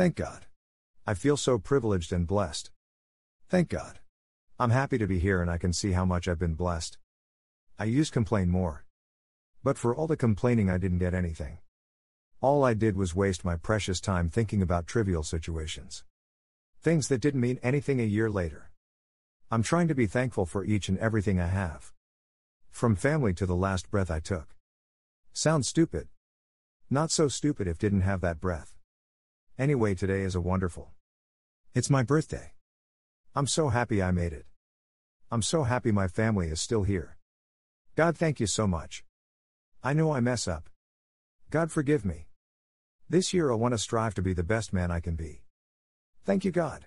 Thank God. I feel so privileged and blessed. Thank God. I'm happy to be here and I can see how much I've been blessed. I used complain more. But for all the complaining, I didn't get anything. All I did was waste my precious time thinking about trivial situations. Things that didn't mean anything a year later. I'm trying to be thankful for each and everything I have. From family to the last breath I took. Sounds stupid. Not so stupid if didn't have that breath. Anyway, today is a wonderful. It's my birthday. I'm so happy I made it. I'm so happy my family is still here. God, thank you so much. I know I mess up. God, forgive me. This year I want to strive to be the best man I can be. Thank you, God.